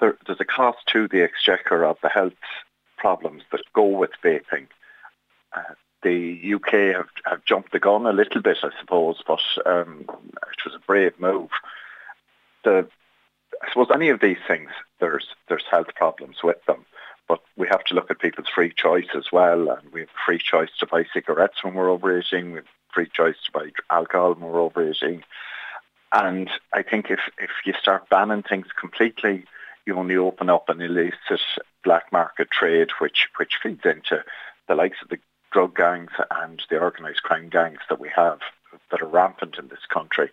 there, there's a cost to the exchequer of the health problems that go with vaping. Uh, the UK have, have jumped the gun a little bit, I suppose, but um, it was a brave move. The, I suppose any of these things, there's there's health problems with them, but we have to look at people's free choice as well, and we have free choice to buy cigarettes when we're over 18, we have free choice to buy alcohol when we're over 18. And I think if, if you start banning things completely, you only open up an illicit black market trade, which, which feeds into the likes of the drug gangs and the organised crime gangs that we have that are rampant in this country.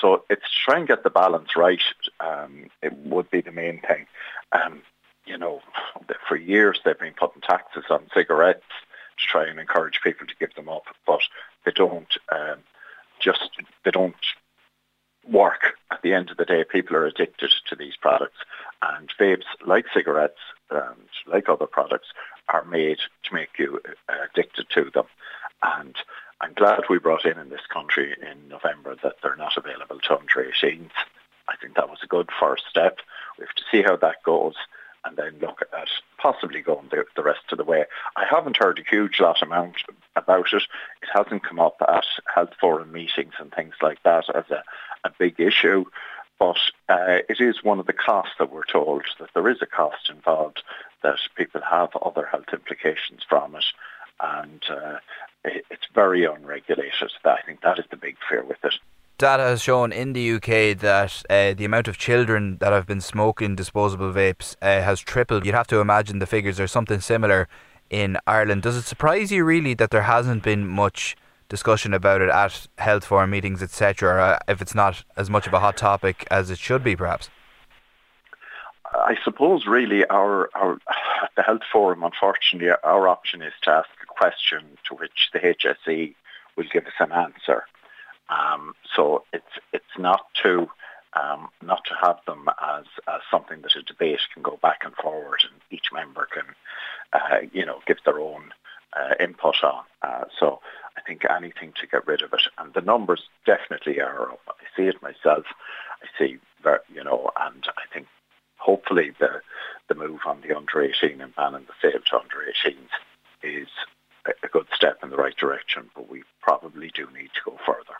So it's trying to get the balance right. Um, it would be the main thing. Um, you know, for years they've been putting taxes on cigarettes to try and encourage people to give them up, but they don't um, just they don't work. At the end of the day, people are addicted to these products, vapes, like cigarettes and like other products, are made to make you uh, addicted to them. And I'm glad we brought in in this country in November that they're not available to under 18s. I think that was a good first step. We have to see how that goes and then look at possibly going the, the rest of the way. I haven't heard a huge lot amount about it. It hasn't come up at health forum meetings and things like that as a, a big issue. But uh, it is one of the costs that we're told that there is a cost involved, that people have other health implications from it. And uh, it, it's very unregulated. I think that is the big fear with it data has shown in the UK that uh, the amount of children that have been smoking disposable vapes uh, has tripled. You'd have to imagine the figures are something similar in Ireland. Does it surprise you really that there hasn't been much discussion about it at health forum meetings, etc., uh, if it's not as much of a hot topic as it should be, perhaps? I suppose really our, our the health forum, unfortunately, our option is to ask a question to which the HSE will give us an answer. Um, so it's it's not to um, not to have them as, as something that a debate can go back and forward, and each member can uh, you know give their own uh, input on. Uh, so think anything to get rid of it, and the numbers definitely are up. I see it myself. I see you know, and I think hopefully the the move on the under 18 and banning the sale under 18s is a good step in the right direction, but we probably do need to go further.